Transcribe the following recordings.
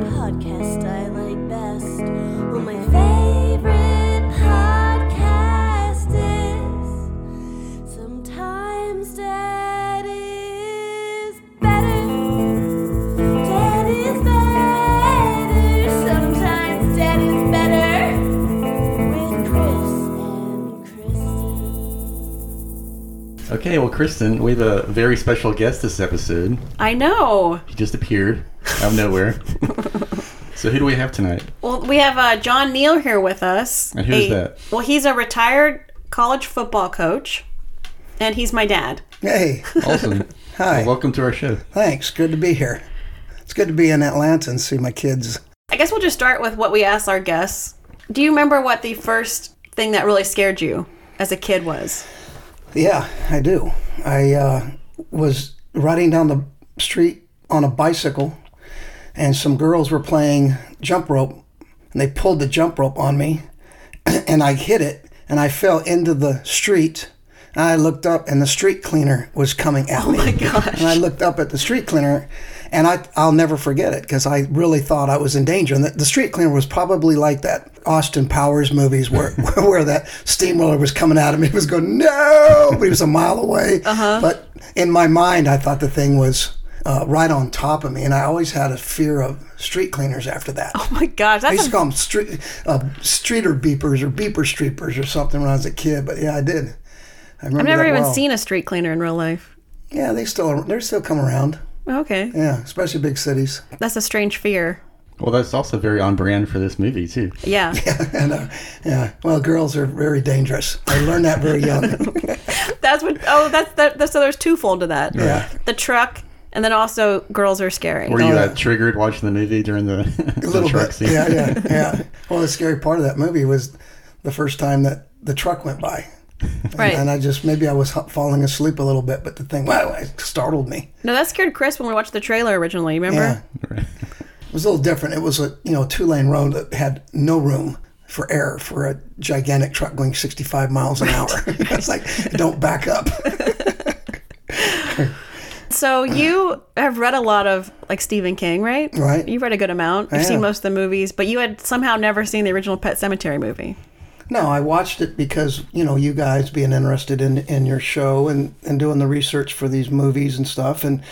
podcast I like Okay, well, Kristen, we have a very special guest this episode. I know. He just appeared out of nowhere. so, who do we have tonight? Well, we have uh, John Neal here with us. And who's A- that? Well, he's a retired college football coach, and he's my dad. Hey, Awesome. Hi. Well, welcome to our show. thanks. Good to be here. It's good to be in Atlanta and see my kids. I guess we'll just start with what we ask our guests. Do you remember what the first thing that really scared you as a kid was? Yeah, I do. I uh, was riding down the street on a bicycle, and some girls were playing jump rope, and they pulled the jump rope on me, and I hit it, and I fell into the street. And I looked up, and the street cleaner was coming at me. Oh my gosh. And I looked up at the street cleaner, and I, I'll never forget it because I really thought I was in danger. And the, the street cleaner was probably like that Austin Powers movies where where that steamroller was coming at him. He was going no, but he was a mile away. Uh-huh. But in my mind, I thought the thing was uh, right on top of me, and I always had a fear of street cleaners after that. Oh my gosh, I used to call them street, uh, streeter beepers or beeper streepers or something when I was a kid. But yeah, I did. I remember I've never even well. seen a street cleaner in real life. Yeah, they still they're still come around. Okay, Yeah, especially big cities. that's a strange fear. Well, that's also very on brand for this movie, too. Yeah, Yeah, and uh, yeah, well, girls are very dangerous. I learned that very young. that's what. Oh, that's that. that's- So there's twofold to that. Yeah. the truck, and then also girls are scary. Were you Oh, uh, yeah. triggered watching the movie during the, A the little truck bit. scene? Yeah, yeah, yeah. Well, the scary part of that movie was the first time that the truck went by. And, Right. And I just maybe I was falling asleep a little bit, but the thing wow, it startled me. No, that scared Chris when we watched the trailer originally. Remember? Yeah. It was a little different. It was a you know two lane road that had no room for error for a gigantic truck going 65 miles an hour. it's like don't back up. So you have read a lot of like Stephen King, right? Right. You've read a good amount. You've seen most of the movies, but you had somehow never seen the original Pet Sematary movie. No, I watched it because you know you guys being interested in in your show and and doing the research for these movies and stuff and.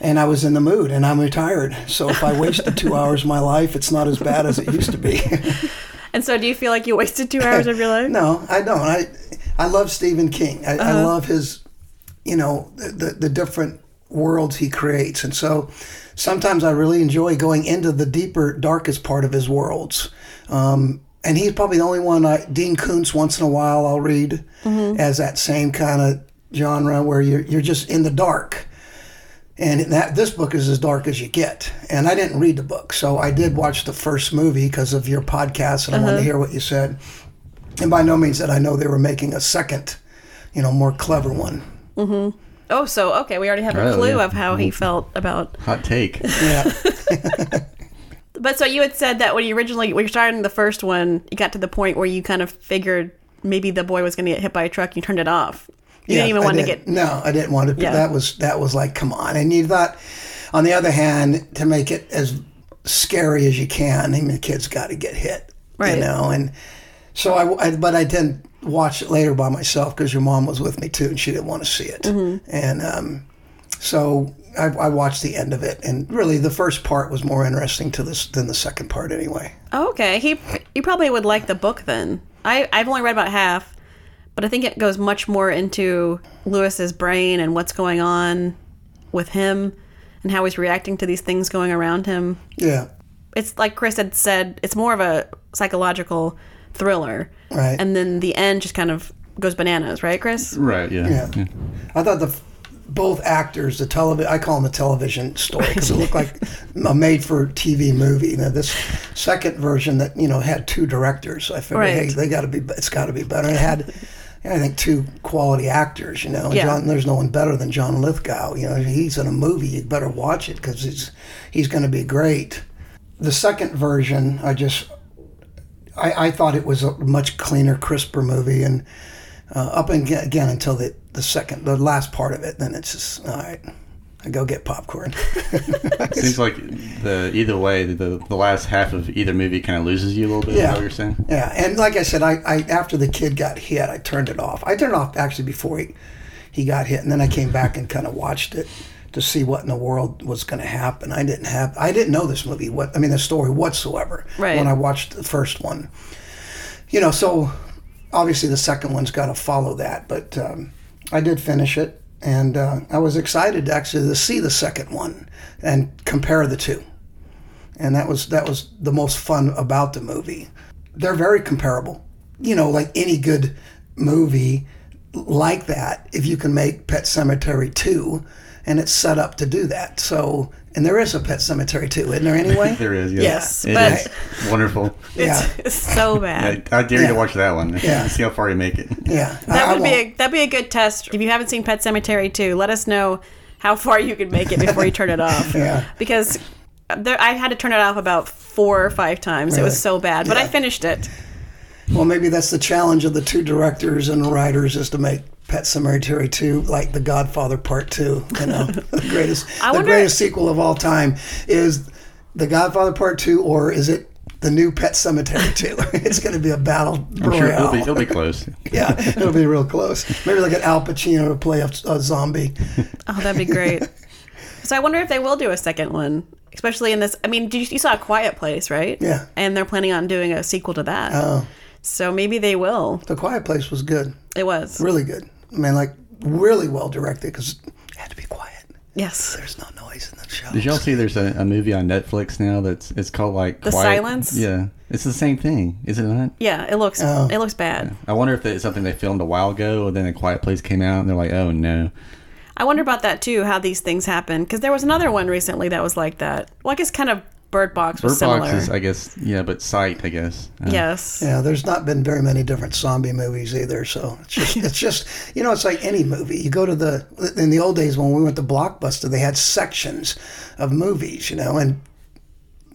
And I was in the mood, and I'm retired. So if I wasted two hours of my life, it's not as bad as it used to be. And so, do you feel like you wasted two hours of your life? No, I don't. I I love Stephen King. I, Uh-huh. I love his, you know, the the different worlds he creates, and so sometimes I really enjoy going into the deeper, darkest part of his worlds. Um, and he's probably the only one. I, Dean Koontz once in a while I'll read Mm-hmm. as that same kind of genre where you're you're just in the dark. And that this book is as dark as you get. And I didn't read the book, so I did watch the first movie because of your podcast, and I Uh-huh. wanted to hear what you said. And by no means that I know they were making a second, you know, more clever one. Mm-hmm. Oh, so okay, we already have a Oh, clue yeah. of how he felt about. Hot take. Yeah, But so you had said that when you originally when you started the first one, you got to the point where you kind of figured maybe the boy was going to get hit by a truck. You turned it off. You yeah, didn't even I want to get. No, I didn't want to. Yeah. That was that was like, come on. And you thought, on the other hand, to make it as scary as you can, I mean, the kid's got to get hit, Right. You know, and so I, I but I didn't watch it later by myself because your mom was with me too, and she didn't want to see it, Mm-hmm. and um, so I, I watched the end of it, and really the first part was more interesting to this than the second part, anyway. Oh, okay, he you probably would like the book then. I I've only read about half, but I think it goes much more into Lewis's brain and what's going on with him and how he's reacting to these things going around him. Yeah, It's like Chris had said, it's more of a psychological thriller. Right. And then the end just kind of goes bananas, right, Chris? Right, yeah. Yeah. I thought the both actors, the television, I call them the television story because it looked like a made-for-TV movie. Now this second version that you know had two directors, I figured, Right. hey, they got to be, it's got to be better. It had, I think, two quality actors. You know, And Yeah. John, there's no one better than John Lithgow. You know, he's in a movie, you better watch it because he's he's going to be great. The second version, I just I, I thought it was a much cleaner, crisper movie, and uh, up and get, again until the the second, the last part of it. Then it's just all right. I go get popcorn. Seems like the either way, the the last half of either movie kind of loses you a little bit. Yeah. that what you're saying? Yeah, and like I said, I, I after the kid got hit, I turned it off. I turned it off actually before he he got hit, and then I came back and kind of watched it to see what in the world was going to happen. I didn't have I didn't know this movie what I mean the story whatsoever Right. when I watched the first one. You know, so obviously the second one's got to follow that, but um, I did finish it, and uh, I was excited actually to see the second one and compare the two and that was that was the most fun about the movie. They're very comparable. You know, like any good movie like that, if you can make Pet Sematary 2 and it's set up to do that. So, and there is a Pet Sematary too, isn't there anyway? There is. Yeah. Yes, It but- is wonderful. yeah. It's, it's so bad. I, I dare you Yeah. to watch that one. Yeah. See how far you make it. Yeah. That I would be a, that'd be a good test. If you haven't seen Pet Sematary 2, let us know how far you can make it before you turn it off. Yeah. Because there, I had to turn it off about four or five times. It was so bad, but I finished it. Well, maybe that's the challenge of the two directors and writers is to make Pet Sematary 2 like The Godfather Part 2. You know, the greatest, I the wonder- greatest sequel of all time is The Godfather Part 2, or is it the new Pet Sematary 2? it's going to be a battle I'm sure it'll be, it'll be close. yeah, it'll be real close. Maybe like an Al Pacino to play a, a zombie. Oh, that'd be great. so I wonder if they will do a second one, especially in this. I mean, you, you saw A Quiet Place, right? Yeah. And they're planning on doing a sequel to that. Oh, So maybe they will. The Quiet Place was good, It was. really good. I mean, like really well directed because it had to be quiet. Yes. There's no noise in the show. Did y'all see there's a, a movie on Netflix now that's it's called like The Quiet- Silence? Yeah, it's the same thing, is it not? Yeah, it looks Oh. it looks bad. I wonder if it's something they filmed a while ago, and then a Quiet Place came out, and they're like, oh no. I wonder about that too, how these things happen. Because there was another one recently that was like that. Well, I guess kind of Bird Box was Bird similar. Box is, I guess, yeah, but Sight, I guess. Uh, yes. Yeah, there's not been very many different zombie movies either. So it's just, it's just, you know, it's like any movie. You go to the, in the old days when we went to Blockbuster, they had sections of movies, you know, and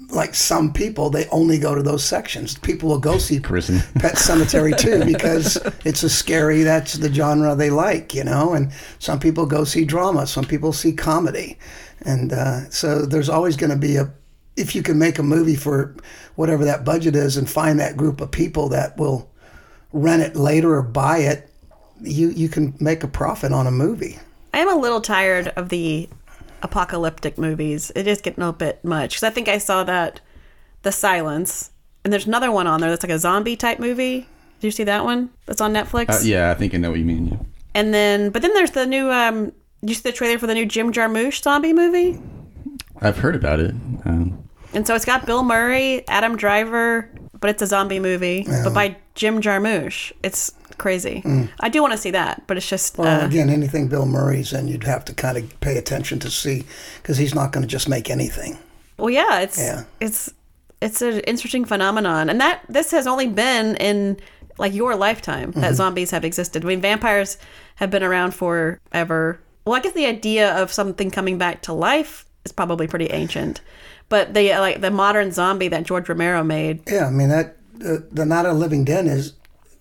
like some people, they only go to those sections. People will go see Prison. Pet Sematary too because it's a scary, that's the genre they like, you know, and some people go see drama, some people see comedy. And uh, so there's always going to be a, if you can make a movie for whatever that budget is and find that group of people that will rent it later or buy it, you, you can make a profit on a movie. I am a little tired of the apocalyptic movies. It is getting a bit much. Because I think I saw that, The Silence, and there's another one on there that's like a zombie type movie. Did you see that one? That's on Netflix. Uh, yeah, I think I know what you mean. Yeah. And then, but then there's the new. um you see the trailer for the new Jim Jarmusch zombie movie? I've heard about it. Um, And so it's got Bill Murray, Adam Driver, but it's a zombie movie, but by Jim Jarmusch. It's crazy. I do want to see that, but it's just Well, uh, again, anything Bill Murray's in, you'd have to kind of pay attention to see because he's not going to just make anything. well, yeah, it's Yeah. it's it's an interesting phenomenon, and that this has only been in like your lifetime that zombies have existed. I mean, vampires have been around forever. Well, I guess the idea of something coming back to life is probably pretty ancient, but the like the modern zombie that George Romero made Yeah, I mean that uh, the Night of the Living Dead is.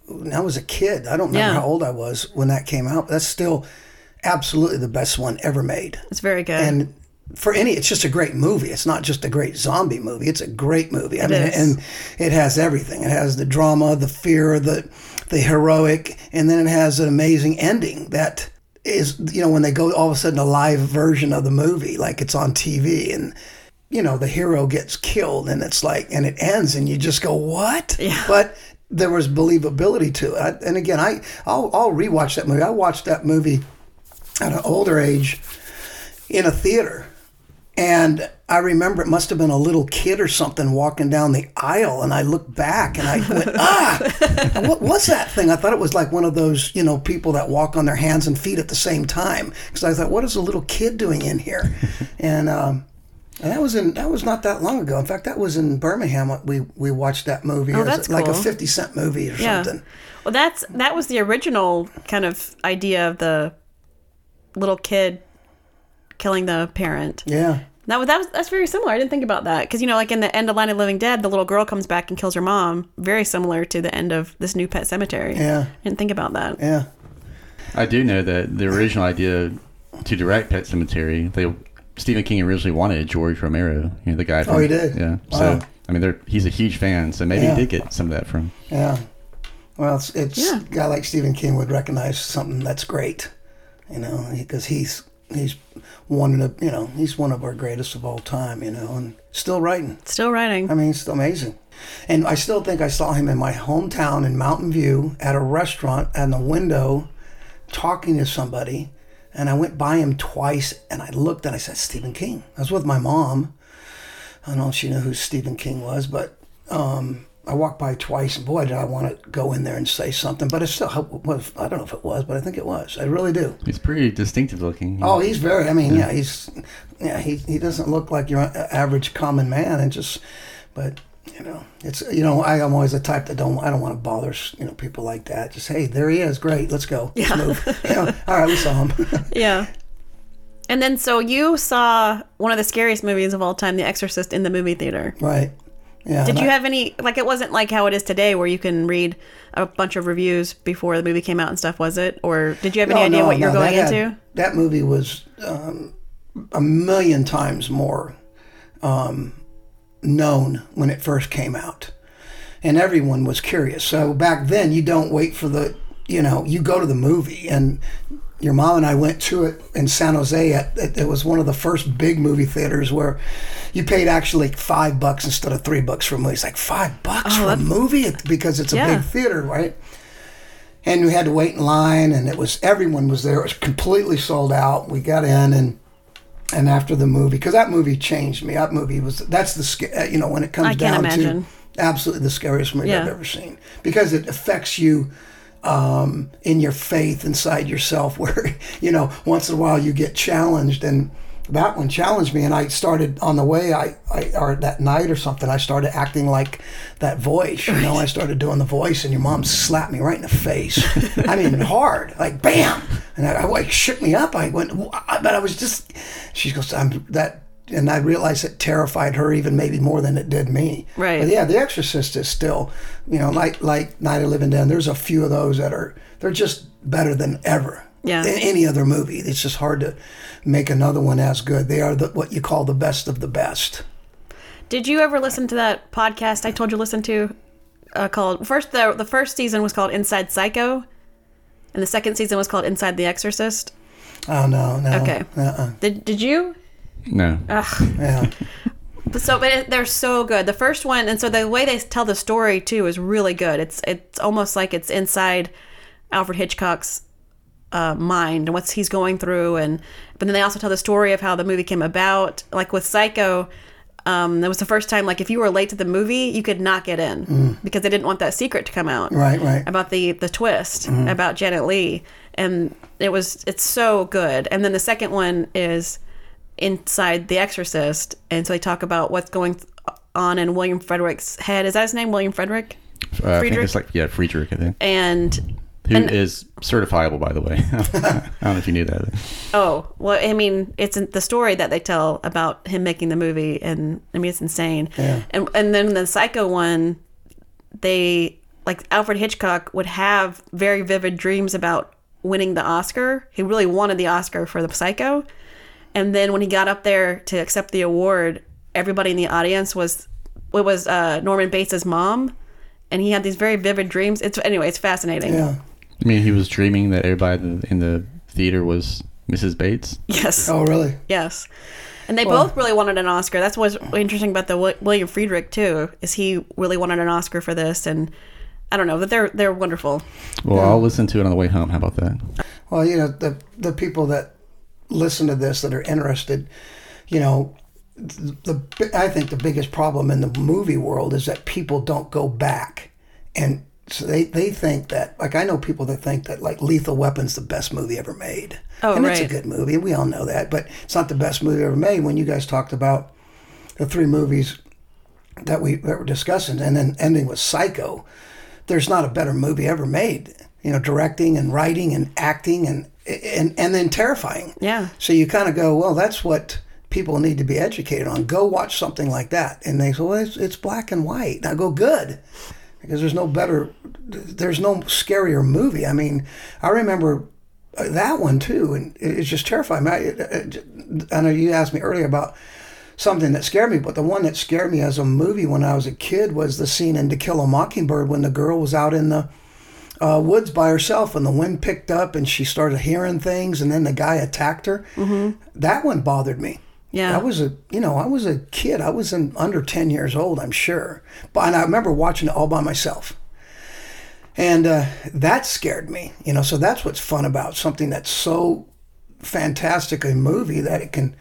When I was a kid. I don't remember Yeah. how old I was when that came out. But that's still absolutely the best one ever made. It's very good. And for any, it's just a great movie. It's not just a great zombie movie. It's a great movie. I mean, is. and it has everything. It has the drama, the fear, the the heroic, and then it has an amazing ending that is, you know, when they go all of a sudden a live version of the movie, like it's on TV, and you know the hero gets killed, and it's like, and it ends, and you just go, what? Yeah. But there was believability to it. I, and again, I I'll, I'll rewatch that movie. I watched that movie at an older age in a theater. And I remember it must have been a little kid or something walking down the aisle. And I looked back and I went, ah, what was that thing? I thought it was like one of those, you know, people that walk on their hands and feet at the same time. Because I thought, what is a little kid doing in here? and, um, and that was in that was not that long ago. In fact, that was in Birmingham. Uh, we we watched that movie. Oh, as that's like a fifty cent movie or Yeah. something. Well, that's that was the original kind of idea of the little kid killing the parent. Yeah. That was, that was that's very similar. I didn't think about that because you know, like in the end of Night of Living Dead, the little girl comes back and kills her mom. Very similar to the end of this new Pet Sematary. Yeah. I didn't think about that. Yeah. I do know that the original idea to direct Pet Sematary, they Stephen King originally wanted George Romero, you know, the guy. Oh, from, Oh, he did? Yeah. Wow. So I mean, they're, he's a huge fan, so maybe Yeah. he did get some of that from. Yeah. Well, it's, it's Yeah. a guy like Stephen King would recognize something that's great, you know, because he's he's one of you know he's one of our greatest of all time, you know, and still writing. Still writing. I mean, it's amazing. And I still think I saw him in my hometown in Mountain View at a restaurant at the window talking to somebody. And I went by him twice and I looked and I said, Stephen King. I was with my mom. I don't know if she knew who Stephen King was, but um, I walked by twice and boy, did I want to go in there and say something. But it still was, I don't know if it was, but I think it was. I really do. He's pretty distinctive looking. Oh, he's very. I mean, yeah, he's. Yeah, he he doesn't look like your average common man, and just, but you know, it's you know, I, I'm always the type that don't I don't want to bother you know people like that. Just hey, there he is, great, let's go, let's Yeah. move. You know, all right, we saw him. Yeah. And then so you saw one of the scariest movies of all time, The Exorcist, in the movie theater. right. Yeah. Did you I- have any like it wasn't like how it is today where you can read a bunch of reviews before the movie came out and stuff, was it? Or did you have any No, idea no, what you're no, going that had- into? that movie was um, a million times more um, known when it first came out, and everyone was curious. So back then, you don't wait for the, you know, you go to the movie, and your mom and I went to it in San Jose. At it, it was one of the first big movie theaters where you paid actually five bucks instead of three bucks for a movie. It's like five bucks oh, for a movie because it's a Yeah. big theater, right? and we had to wait in line and it was everyone was there it was completely sold out we got in and and after the movie because that movie changed me. That movie was that's the you know when it comes I down imagine. to absolutely the scariest movie i've ever seen. Because it affects you um, in your faith inside yourself where you know once in a while you get challenged and that one challenged me and i started on the way i, I or that night or something i started acting like that voice you know? I started doing the voice and your mom slapped me right in the face. I mean hard like bam! And i, I like shook me up. I went but i was just she goes i'm that and i realized it terrified her even maybe more than it did me. Right. but yeah the exorcist is still you know like like night of living dead there's a few of those that are they're just better than ever Yeah. in any other movie. It's just hard to make another one as good. They are the, what you call the best of the best. Did you ever listen to that podcast I told you to listen to? Uh, called first the the first season was called Inside Psycho, and the second season was called Inside the Exorcist. Oh no, no. Okay. Uh-uh. Did did you? No. Ugh. Yeah. So, but it, they're so good. The first one, and so the way they tell the story too is really good. It's it's almost like it's inside Alfred Hitchcock's uh, mind and what's he's going through, and but then they also tell the story of how the movie came about. Like with Psycho, um, that was the first time. Like if you were late to the movie, you could not get in because they didn't want that secret to come out Right, right. about the the twist about Janet Leigh, and it was it's so good. And then the second one is inside The Exorcist, and so they talk about what's going on in William Frederick's head. Is that his name, William Frederick? Uh, I think it's like yeah, Friedkin. I think And who And- is certifiable, by the way. I don't know if you knew that. oh, well, I mean, it's in the story that they tell about him making the movie, and I mean, it's insane. Yeah. And and then the Psycho one, they like Alfred Hitchcock would have very vivid dreams about winning the Oscar. He really wanted the Oscar for the Psycho, and then when he got up there to accept the award, everybody in the audience was it was uh, Norman Bates' mom, and he had these very vivid dreams. It's anyway, it's fascinating. Yeah. I mean, he was dreaming that everybody in the- in the theater was Mrs. Bates. Yes. Oh, really? Yes. And they Well- both really wanted an Oscar. That's what's interesting about the Wi- William Friedkin too. Is he really wanted an Oscar for this? And I don't know, but they're they're wonderful. Well, I'll listen to it on the way home. How about that? Well, you know, the the people that listen to this that are interested, you know, the, the I think the biggest problem in the movie world is that people don't go back and so they, they think that like I know people that think that like Lethal Weapon's the best movie ever made. Oh, and it's a good movie, we all know that, but it's not the best movie ever made. When you guys talked about the three movies that we that we're discussing, and then ending with Psycho, there's not a better movie ever made. You know, directing and writing and acting and and and then terrifying. Yeah. So you kind of go, well, that's what people need to be educated on. Go watch something like that. And they say, well, it's, it's black and white. I go, good. Because there's no better, there's no scarier movie. I mean, I remember uh, that one too, and it's just terrifying. I, I know you asked me earlier about something that scared me, but the one that scared me as a movie when I was a kid was the scene in To Kill a Mockingbird when the girl was out in the uh, woods by herself and the wind picked up and she started hearing things and then the guy attacked her. Mm-hmm. That one bothered me. Yeah. I was a you know I was a kid. I was under ten years old. I'm sure, but and I remember watching it all by myself, and uh, that scared me. You know, so that's what's fun about something that's so fantastic a movie that it can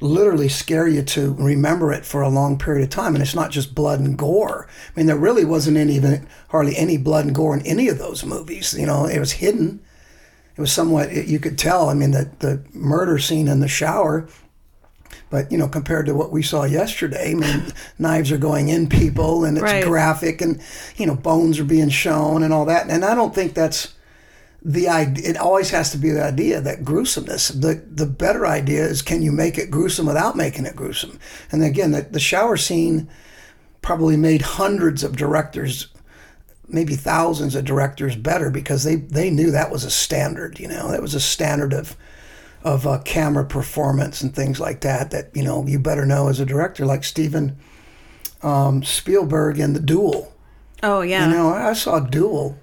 literally scare you to remember it for a long period of time and it's not just blood and gore i mean there really wasn't any even hardly any blood and gore in any of those movies you know it was hidden it was somewhat you could tell i mean the, the murder scene in the shower but you know compared to what we saw yesterday i mean knives are going in people and it's Right. graphic and you know bones are being shown and all that and i don't think that's the idea it always has to be the idea that gruesomeness the the better idea is can you make it gruesome without making it gruesome and again the, the shower scene probably made hundreds of directors maybe thousands of directors better because they they knew that was a standard you know that was a standard of of uh, camera performance and things like that that you know you better know as a director like Steven um, Spielberg in The Duel Oh yeah. you know, I saw Duel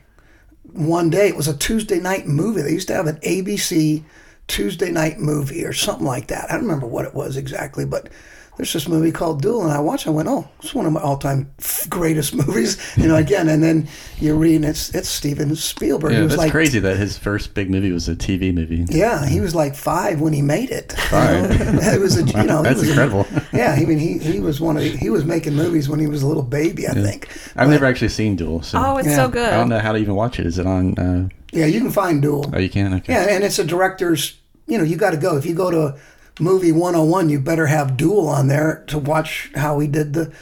one day. It was a Tuesday night movie. They used to have an ABC Tuesday night movie or something like that. I don't remember what it was exactly, but there's this movie called Duel, and I watched. it. I went, "Oh, it's one of my all-time greatest movies." You know, again, and then you read, and it's it's Steven Spielberg. Yeah, he was that's like, crazy that his first big movie was a TV movie. Yeah, he was like five when he made it. Five? it was a, you know, he That's was a- incredible. yeah, I mean, he he was one of he was making movies when he was a little baby, I think. I've never actually seen Duel, so Oh, it's Yeah. so good. I don't know how to even watch it. Is it on? Uh, Yeah, you can find Duel. oh, you can. Okay. Yeah, and it's a director's. You know, you got to go. If you go to movie 101, you better have Duel on there to watch how he did the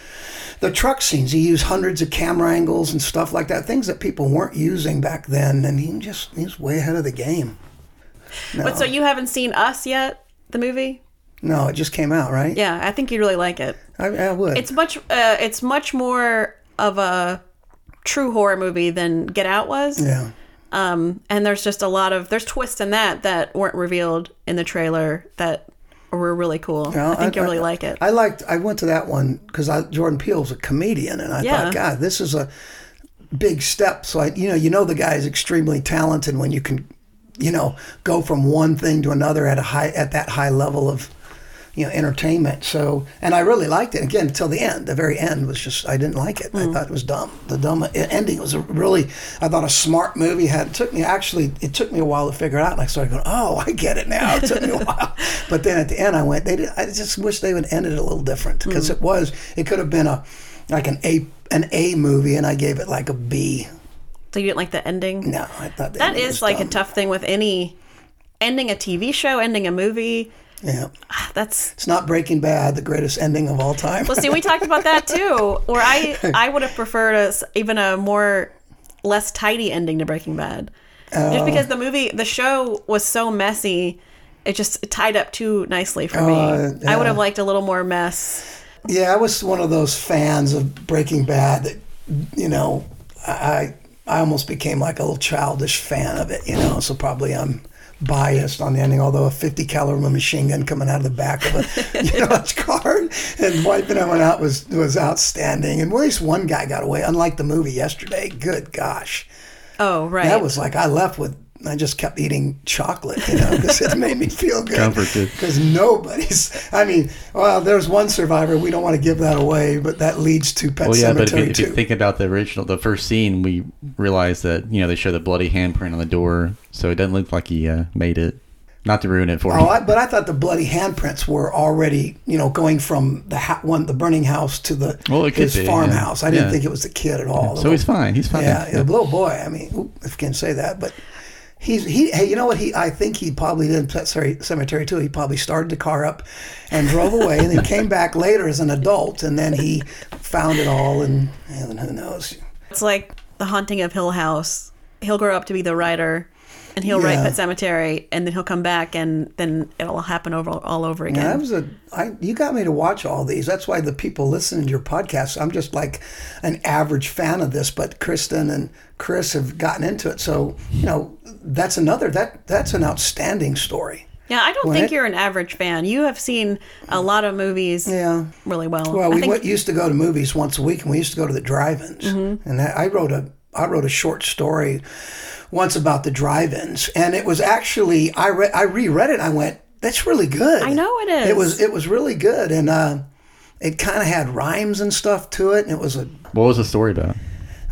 the truck scenes. He used hundreds of camera angles and stuff like that, things that people weren't using back then, and he just he's way ahead of the game. But so you haven't seen Us yet, the movie? No, it just came out, right? Yeah, I think you'd really like it. I, I would. It's much uh, it's much more of a true horror movie than Get Out was. yeah. Um, and there's just a lot of there's twists in that that weren't revealed in the trailer that were really cool. I think I- you'll really I- like it. I liked. I went to that one because Jordan Peele's a comedian, and I Yeah. thought, God, this is a big step. So I, you know, you know, the guy is extremely talented when you can, you know, go from one thing to another at a high at that high level of, you know, entertainment. So, and I really liked it. Again, until the end. The very end was just I didn't like it. I mm. thought it was dumb. The dumb uh, ending was a really. I thought a smart movie had. It took me actually. It took me a while to figure it out, and I started going, "Oh, I get it now." It took me a while, but then at the end, I went. They did. I just wish they would end it a little different mm. because it was. It could have been a like an A an A movie, and I gave it like a B. so you didn't like the ending? No, I thought That was like a tough thing with any ending a TV show, ending a movie. Yeah, Ah, That's it's not Breaking Bad, the greatest ending of all time. well. See, we talked about that too. Or I I would have preferred a even a more less tidy ending to Breaking Bad, Oh. just because the movie the show was so messy. It just tied up too nicely for me. Uh, I would have liked a little more mess. Yeah, I was one of those fans of Breaking Bad that, you know, I I almost became like a little childish fan of it, you know. So probably I'm biased on the ending. Although a 50 caliber machine gun coming out of the back of a you know a car and wiping everyone out was was outstanding. And at least one guy got away, unlike the movie yesterday. Good gosh, Oh right. that was like I left with. I just kept eating chocolate, you know, because it made me feel good. Comfort food. Because nobody's. I mean, well, there's one survivor. We don't want to give that away, but that leads to Pet Well, yeah, but if you, if you think about the original, the first scene, we realize that you know they show the bloody handprint on the door, so it doesn't look like he uh, made it. Not to ruin it for Oh, you. I, but I thought the bloody handprints were already, you know, going from the ha- one, the burning house to the Well, his be, farmhouse. yeah. I didn't Yeah. think it was the kid at all. so he's fine. He's fine. Yeah, the little boy. I mean, if you can say that, but he's he. Hey, you know what? He I think he probably did in Pet Sematary- Sematary too. He probably started the car up and drove away, and then came back later as an adult, and then he found it all, and, and who knows? It's like the haunting of Hill House. He'll grow up to be the writer, and he'll write Yeah. Pet Sematary, and then he'll come back, and then it'll happen over all over again. Yeah, that was a. I, you got me to watch all these. That's why the people listening to your podcast. I'm just like an average fan of this, but Kristen and Chris have gotten into it. So you know, that's another that that's an outstanding story. Yeah, I don't When think it- you're an average fan. You have seen a lot of movies Yeah. really well. Well, we think, went, used to go to movies once a week, and we used to go to the drive-ins. Mm-hmm. And that, I wrote a I wrote a short story once about the drive-ins, and it was actually I read I reread it. and I went, that's really good. I know it is. It was it was really good, and uh, it kind of had rhymes and stuff to it. And it was a What was the story about?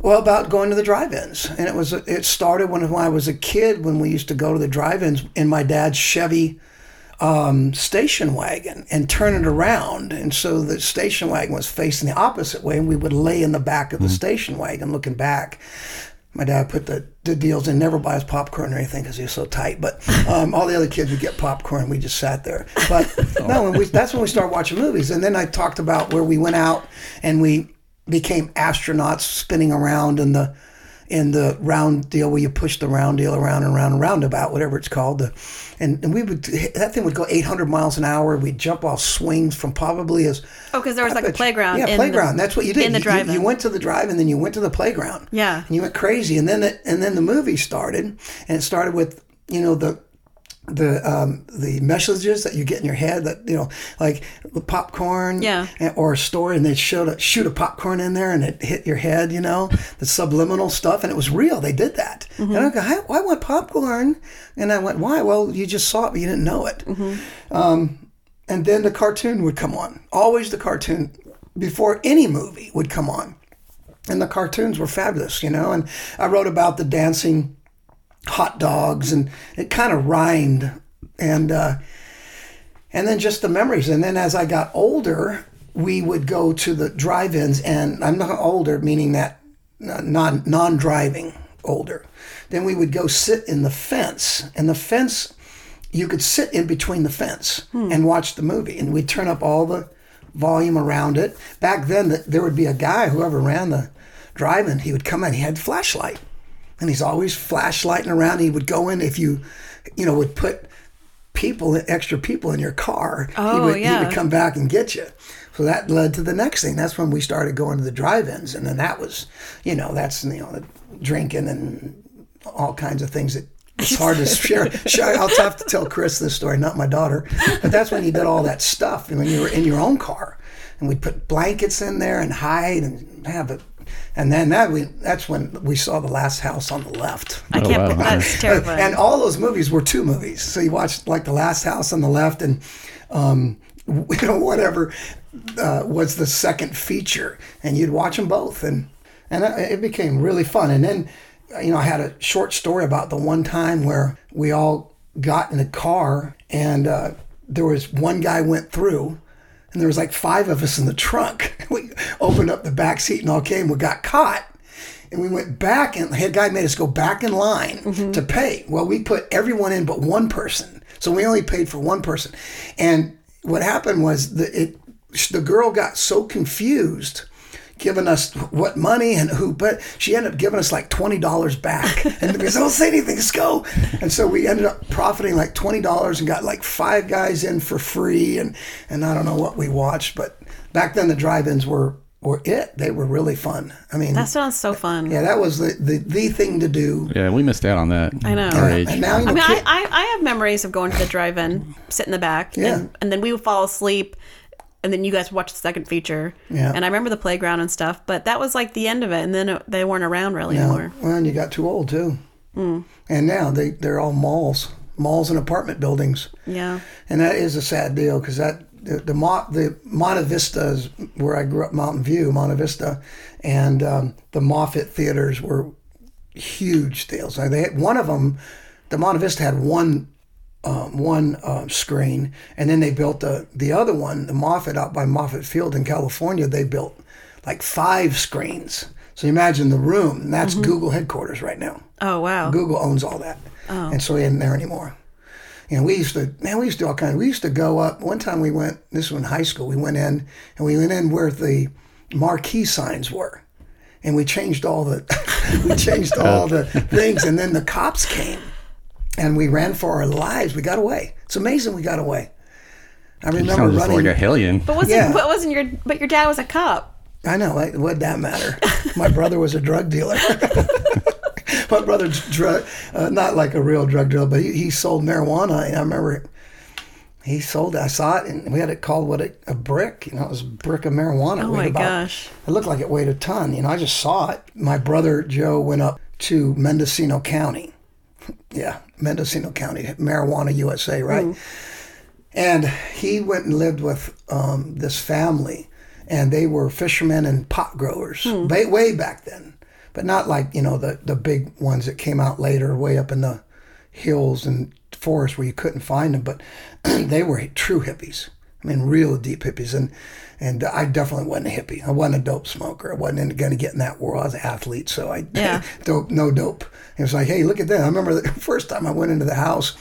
well about going to the drive-ins, and it was it started when, when I was a kid when we used to go to the drive-ins in my dad's Chevy um, station wagon and turn it around, and so the station wagon was facing the opposite way, and we would lay in the back of the station wagon looking back. My dad put the, the deals in, never buy us popcorn or anything because he was so tight. But um, all the other kids would get popcorn. We just sat there. But no, when we, that's when we started watching movies. And then I talked about where we went out and we became astronauts spinning around in the in the round deal where you push the round deal around and around and roundabout, whatever it's called. The, and, and we would that thing would go 800 miles an hour. We'd jump off swings from probably as Oh, because there was like a playground. Yeah, playground. The, That's what you did. in the You- you, you went to the drive, and then you went to the playground. Yeah. and you went crazy, and then the, and then the movie started, and it started with you know the the um, the messages that you get in your head that you know like the popcorn Yeah. or a story and they showed a shoot a popcorn in there and it hit your head you know the subliminal stuff and it was real. They did that. And I go "Hey, why want popcorn? And I went why? Well you just saw it but you didn't know it. Um, and then the cartoon would come on. Always the cartoon before any movie would come on. And the cartoons were fabulous, you know. And I wrote about the dancing hot dogs, and it kind of rhymed, and uh, and then just the memories. And then as I got older, we would go to the drive-ins, and I'm not older, meaning that non non-driving older. Then we would go sit in the fence, and the fence you could sit in between the fence and watch the movie, and we'd turn up all the volume around it. Back then, the, there would be a guy, whoever ran the drive-in, he would come in, he had flashlight, and he's always flashlighting around. He would go in if you, you know, would put people, extra people in your car. he Oh, would, he would come back and get you. So that led to the next thing. That's when we started going to the drive-ins, and then that was, you know, that's you know, the drinking and all kinds of things that it's hard to share. I'll have to tell Chris this story, not my daughter. But that's when you did all that stuff, and when you were in your own car, and we'd put blankets in there and hide and have it. And then that we that's when we saw the last house on the left. I can't. wow. believe That's terrifying. And all those movies were two movies. So you watched like the last house on the left and um, you know whatever uh, was the second feature, and you'd watch them both, and and it became really fun. And then you know I had a short story about the one time where we all got in a car and uh, there was one guy went through. And there was like five of us in the trunk. We opened up the back seat and all came. We got caught and we went back and the head guy made us go back in line mm-hmm. to pay well we put everyone in but one person so we only paid for one person and what happened was the it the girl got so confused giving us what money and who but she ended up giving us like $20 back and we said don't say anything let's go and so we ended up profiting like $20 and got like five guys in for free and and i don't know what we watched but back then the drive-ins were were it they were really fun i mean that sounds so fun. yeah, that was the, the, the thing to do. Yeah, we missed out on that. I know. Our age. And now you know, I mean, kid- I, I, I have memories of going to the drive-in, sit in the back, Yeah. and, and then we would fall asleep, and then you guys would watch the second feature. Yeah. And I remember the playground and stuff, but that was like the end of it, and then it, they weren't around really yeah. anymore. well, and you got too old too. Hmm. And now they they're all malls, malls and apartment buildings, Yeah. and that is a sad deal because that the the, Mo, the Monte Vista is where I grew up, Mountain View, Monte Vista, and um, the Moffett theaters were huge deals. Like, They had one of them. The Monte Vista had one um, one um, screen, and then they built the the other one, the Moffett out by Moffett Field in California. They built like five screens. So you imagine the room, and that's Google headquarters right now. Oh wow. Google owns all that, oh. and so he isn't there anymore. You know, we used to man, we used to do all kinds. We used to go up. One time we went. This was in high school. We went in and we went in where the marquee signs were, and we changed all the we changed all the things. And then the cops came, and we ran for our lives. We got away. It's amazing we got away. I remember sound running. like a hellion. But wasn't Yeah. but wasn't your but your dad was a cop. I know. Like, what'd that matter? My brother was a drug dealer. My brother drug, uh, not like a real drug dealer, but he, he sold marijuana. And I remember he sold it. I saw it, and we had it called what a, a brick. You know, it was a brick of marijuana. It Oh my about- gosh. It looked like it weighed a ton. You know, I just saw it. My brother Joe went up to Mendocino County. Yeah, Mendocino County, Marijuana USA, right? And he went and lived with um, this family, and they were fishermen and pot growers way, way back then, but not like you know the the big ones that came out later, way up in the hills and forests where you couldn't find them. But they were true hippies. I mean, real deep hippies, and and I definitely wasn't a hippie. I wasn't a dope smoker. I wasn't going to get in that world. I was an athlete, so I Yeah. dope, no dope. It was like, hey, look at that. I remember the first time I went into the house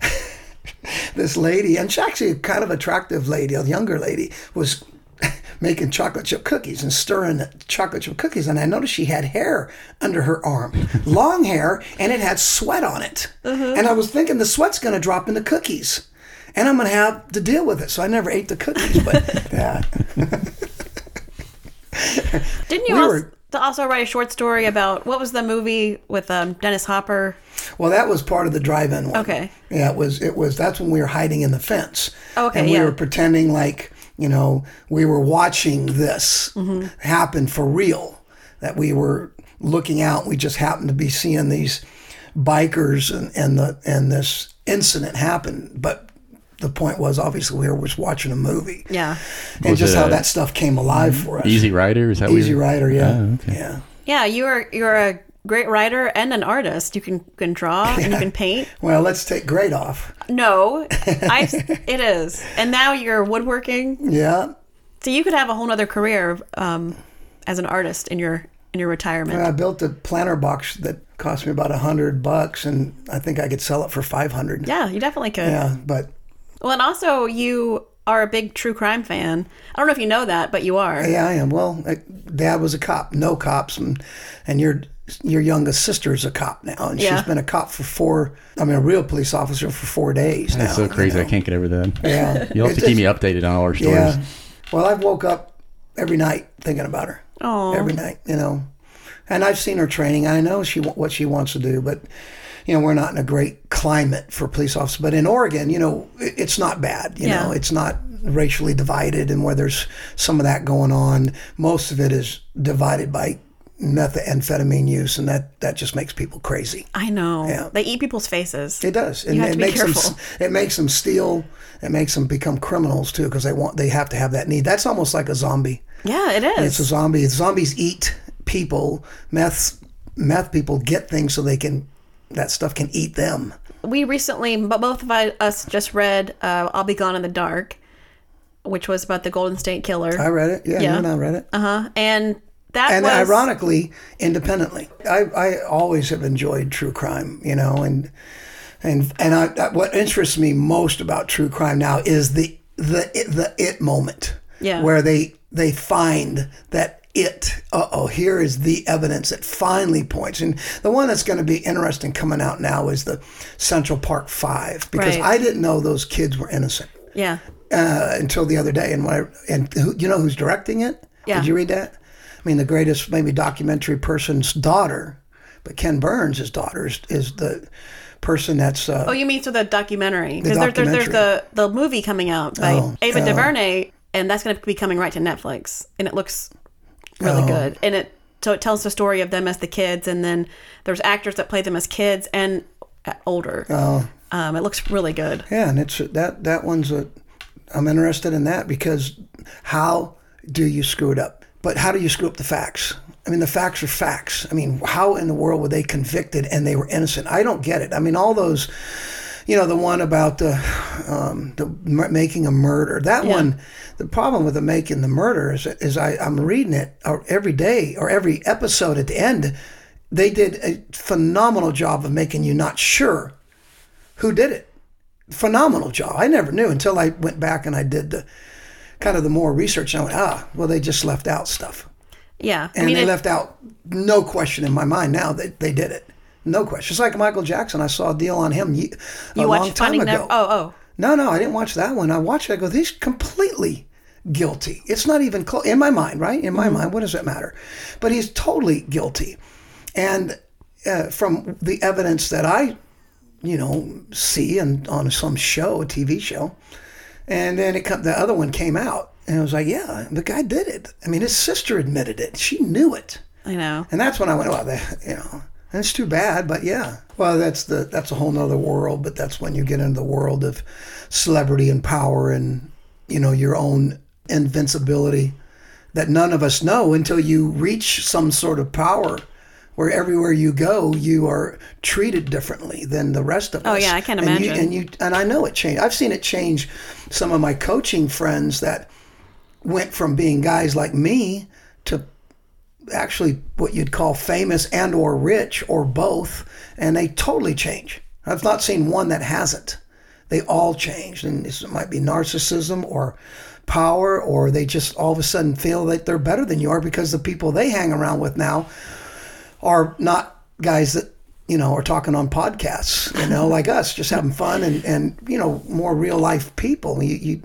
this lady, and she's actually a kind of attractive lady, a younger lady, was making chocolate chip cookies and stirring the chocolate chip cookies. And I noticed she had hair under her arm, long hair, and it had sweat on it. Uh-huh. And I was thinking the sweat's going to drop in the cookies. And I'm going to have to deal with it. So I never ate the cookies. But yeah. Didn't you We also, were- also write a short story about what was the movie with um, Dennis Hopper? Well, that was part of the drive-in one. Okay. Yeah, it was. It was. That's when we were hiding in the fence. Okay, And we yeah. were pretending like you know we were watching this Mm-hmm. happen for real. That we were looking out. We just happened to be seeing these bikers and and the and this incident happen. But the point was obviously we were just watching a movie. Yeah. And Was just how that stuff came alive for us. Easy Rider is that what Easy you're- Rider. Yeah. Oh, okay. Yeah. Yeah, you're you're a great writer and an artist. You can can draw and you can paint. Well, let's take great off. No, I it is. And now you're woodworking. Yeah. So you could have a whole other career um, as an artist in your in your retirement. I built a planter box that cost me about a hundred bucks, and I think I could sell it for five hundred. yeah, you definitely could. Yeah, but Well, and also you are a big true crime fan. I don't know if you know that, but you are. yeah, I am. Well, uh, Dad was a cop, no cops, and and your your youngest sister is a cop now, and Yeah. she's been a cop for four. I mean, a real police officer for four days now. That's so you crazy. know. I can't get over that. Yeah, You'll have to It's keep me updated on all our stories. Yeah. Well, I've woke up every night thinking about her. Oh, Every night, you know. And I've seen her training. I know she what she wants to do, but you know we're not in a great climate for police officers. But in Oregon, you know, it's not bad. You Yeah. know, it's not racially divided, and where there's some of that going on, most of it is divided by methamphetamine use, and that that just makes people crazy. I know. Yeah. They eat people's faces. It does, and You have it to be makes them it makes them steal. It makes them become criminals too because they want they have to have that need. That's almost like a zombie. Yeah, it It's a zombie. Zombies eat people. Meth meth people get things so they can that stuff can eat them. We recently, but both of us just read uh, "I'll Be Gone in the Dark," which was about the Golden State Killer. I read it. Yeah, Yeah. you and I read it. Uh huh. And that and was ironically, independently, I, I always have enjoyed true crime. You know, and and and I, what interests me most about true crime now is the the it, the it moment. Yeah. Where they they find that it. Uh oh, here is the evidence that finally points. And the one that's going to be interesting coming out now is the Central Park Five because Right. I didn't know those kids were innocent yeah. uh, until the other day. And when I, and who, you know who's directing it? Yeah. Did you read that? I mean, the greatest maybe documentary person's daughter, but Ken Burns' his daughter is, is the person that's. Uh, Oh, you mean so the documentary? The Because there, there's the the movie coming out by Oh, Ava oh. DuVernay, and that's going to be coming right to Netflix, and it looks really Oh. good. And it so it tells the story of them as the kids, and then there's actors that play them as kids and older. Oh. Um, it looks really good. yeah, and it's that that one's a. I'm interested in that because how do you screw it up? But how do you screw up the facts? I mean, the facts are facts. I mean, how in the world were they convicted and they were innocent? I don't get it. I mean, all those, you know, the one about the, um, the making a murder. That Yeah. one, the problem with the making the murder is, is I, I'm reading it every day or every episode at the end. They did a phenomenal job of making you not sure who did it. Phenomenal job. I never knew until I went back and I did the kind of the more research. And I went, ah, well, they just left out stuff. Yeah, I And mean, they it- left out no question in my mind now that they did it. No question. It's like Michael Jackson. I saw a deal on him a You long time ago. Never? Oh, oh. No, no, I didn't watch that one. I watched it. I go, he's completely guilty. It's not even close. In my mind, right? In my Mm-hmm. mind, what does it matter? But he's totally guilty. And uh, from the evidence that I, you know, see and on some show, a TV show, and then it come, the other one came out, and I was like, yeah, the guy did it. I mean, his sister admitted it. She knew it. I know. And that's when I went, well, that, you know, that's too bad, but yeah. Well, that's the that's a whole nother world, but that's when you get into the world of celebrity and power and you know your own invincibility that none of us know until you reach some sort of power where everywhere you go you are treated differently than the rest of Oh, us. yeah, I can and You, imagine. and you and I know it changed. I've seen it change some of my coaching friends that went from being guys like me to actually what you'd call famous and or rich or both and they totally change. I've not seen one that hasn't. They all changed and this might be narcissism or power or they just all of a sudden feel that they're better than you are because the people they hang around with now are not guys that you know are talking on podcasts you know like us just having fun and and you know more real life people. You, you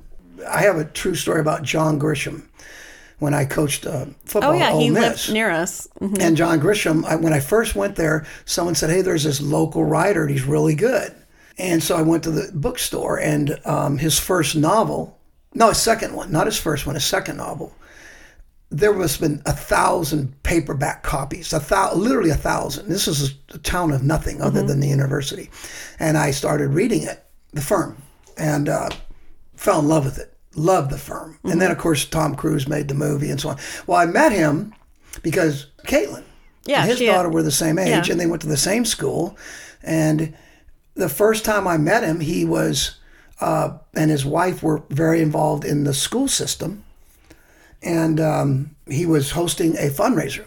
i have a true story about john grisham when i coached uh, football Oh, yeah. Ole He Miss. lived near us. Mhm. And John Grisham, I, when I first went there, someone said, "Hey, there's this local writer, and he's really good." And so I went to the bookstore, and um, his first novel, no, his second one, not his first one, his second novel, there must have been a thousand paperback copies, a thou, literally a thousand. This is a town of nothing other than the university, and I started reading it, The Firm, and uh, fell in love with it. Loved The Firm, and then of course Tom Cruise made the movie and so on. Well, I met him because Caitlin, Yeah, and his daughter were the same age, yeah. and they went to the same school. And the first time I met him, he was uh, and his wife were very involved in the school system, and um, he was hosting a fundraiser.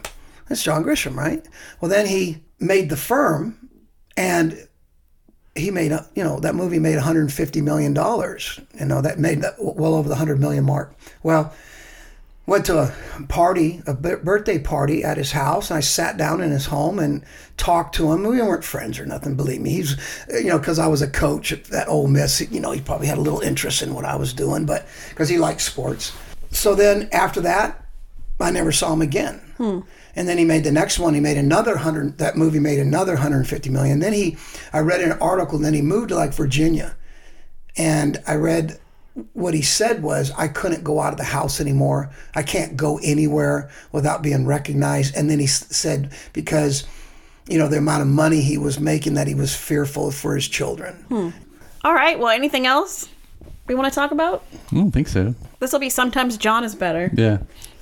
That's John Grisham, right? Well, then he made the firm, and he made a, you know that movie made 150 million dollars. You know that made uh, that well over the 100 million mark. Well, went to a party, a birthday party at his house, and I sat down in his home and talked to him. We weren't friends or nothing, believe me. He's, uh, you know, because I was a coach at that Ole Miss. You know, he probably had a little interest in what I was doing, but because he liked sports. So then after that, I never saw him again. Hmm. And then he made the next one. He made another hundred. That movie made another 150 million. Then he, I read an article. Then he moved to like Virginia, and I read what he said was, I couldn't go out of the house anymore. I can't go anywhere without being recognized. And then he said because, you know, the amount of money he was making that he was fearful for his children. Hmm. All right. Well, anything else we want to talk about? I don't think so. This will be sometimes John is better. Yeah.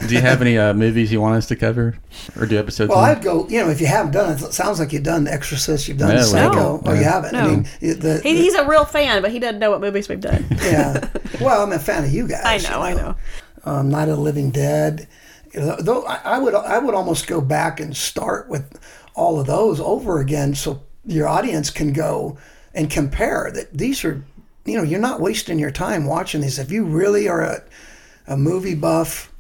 Do you have any uh, movies you want us to cover or do episodes? Well, on? I'd go. You know, if you haven't done it, it sounds like you've done The Exorcist, you've done No, we Psycho. haven't. Oh, you No. haven't. I mean, it- the, He, he's a real fan, but he doesn't know what movies we've done. yeah. Well, I'm a fan of you guys. I you know, I know. um, Night of the Living Dead. You know, Though I I would, I would almost go back and start with all of those over again, so your audience can go and compare. That these are, you know, you're not wasting your time watching these. If you really are a, a movie buff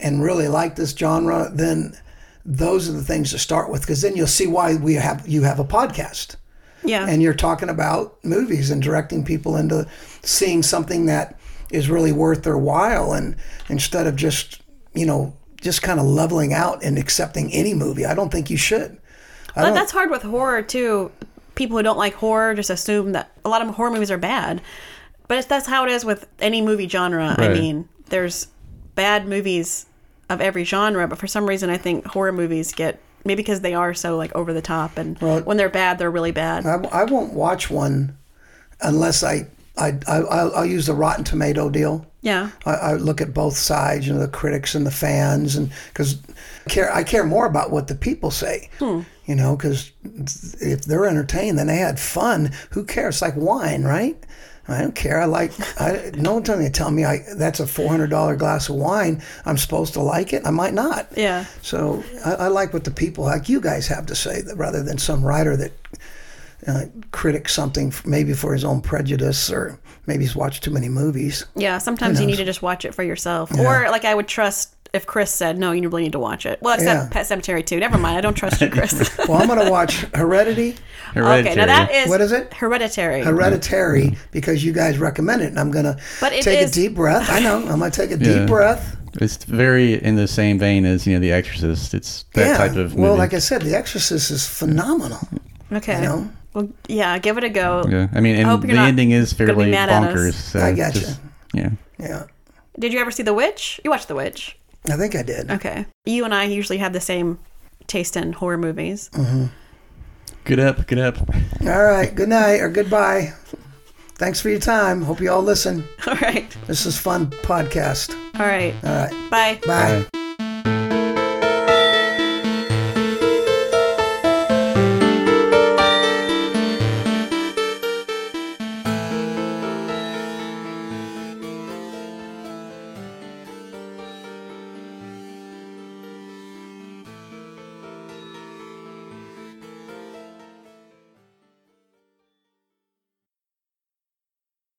and really like this genre, then those are the things to start with, because then you'll see why we have you have a podcast Yeah. and you're talking about movies and directing people into seeing something that is really worth their while and instead of just you know just kind of leveling out and accepting any movie i don't think you should But that's hard with horror too. People who don't like horror just assume that a lot of horror movies are bad. But it's, that's how it is with any movie genre. I mean, there's bad movies of every genre, but for some reason, I think horror movies get maybe because they are so like over the top, and Well- when they're bad, they're really bad. I, I won't watch one unless i I, I I'll, I'll use the Rotten Tomato deal. Yeah, I, I look at both sides, you know, the critics and the fans, and because care I care more about what the people say, hmm. you know, because if they're entertained, then they had fun. Who cares? It's like wine, right? I don't care. I like. I, no one's going to tell me I that's a four hundred dollar glass of wine. I'm supposed to like it. I might not. yeah. So I, I like what the people like you guys have to say, rather than some writer that uh, critics something maybe for his own prejudice or maybe he's watched too many movies. Yeah, sometimes you need to just watch it for yourself. Or like I would trust if Chris said no, you really need to watch it. Well, except Yeah. Pet Sematary too. Never mind. I don't trust you, Chris. Well, I'm going to watch Heredity, okay, now that is What is it? Hereditary. Hereditary, because you guys recommend it, and I'm going to take is- a deep breath. I know. I'm going to take a Yeah. deep breath. It's very in the same vein as you know The Exorcist. It's that yeah. type of movie. well, like I said, The Exorcist is phenomenal. okay. You know? Well, yeah, give it a go. yeah, I mean, I hope and you're the not ending is fairly mad at us. bonkers. So I gotcha. just- yeah. Yeah, Did you ever see The Witch? You watched The Witch. I think I did. Okay. You and I usually have the same taste in horror movies. Mm-hmm. Good up, good up. All right. Good night or goodbye. Thanks for your time. Hope you all listen. All right. This is fun podcast. All right. All right. Bye. Bye. Bye.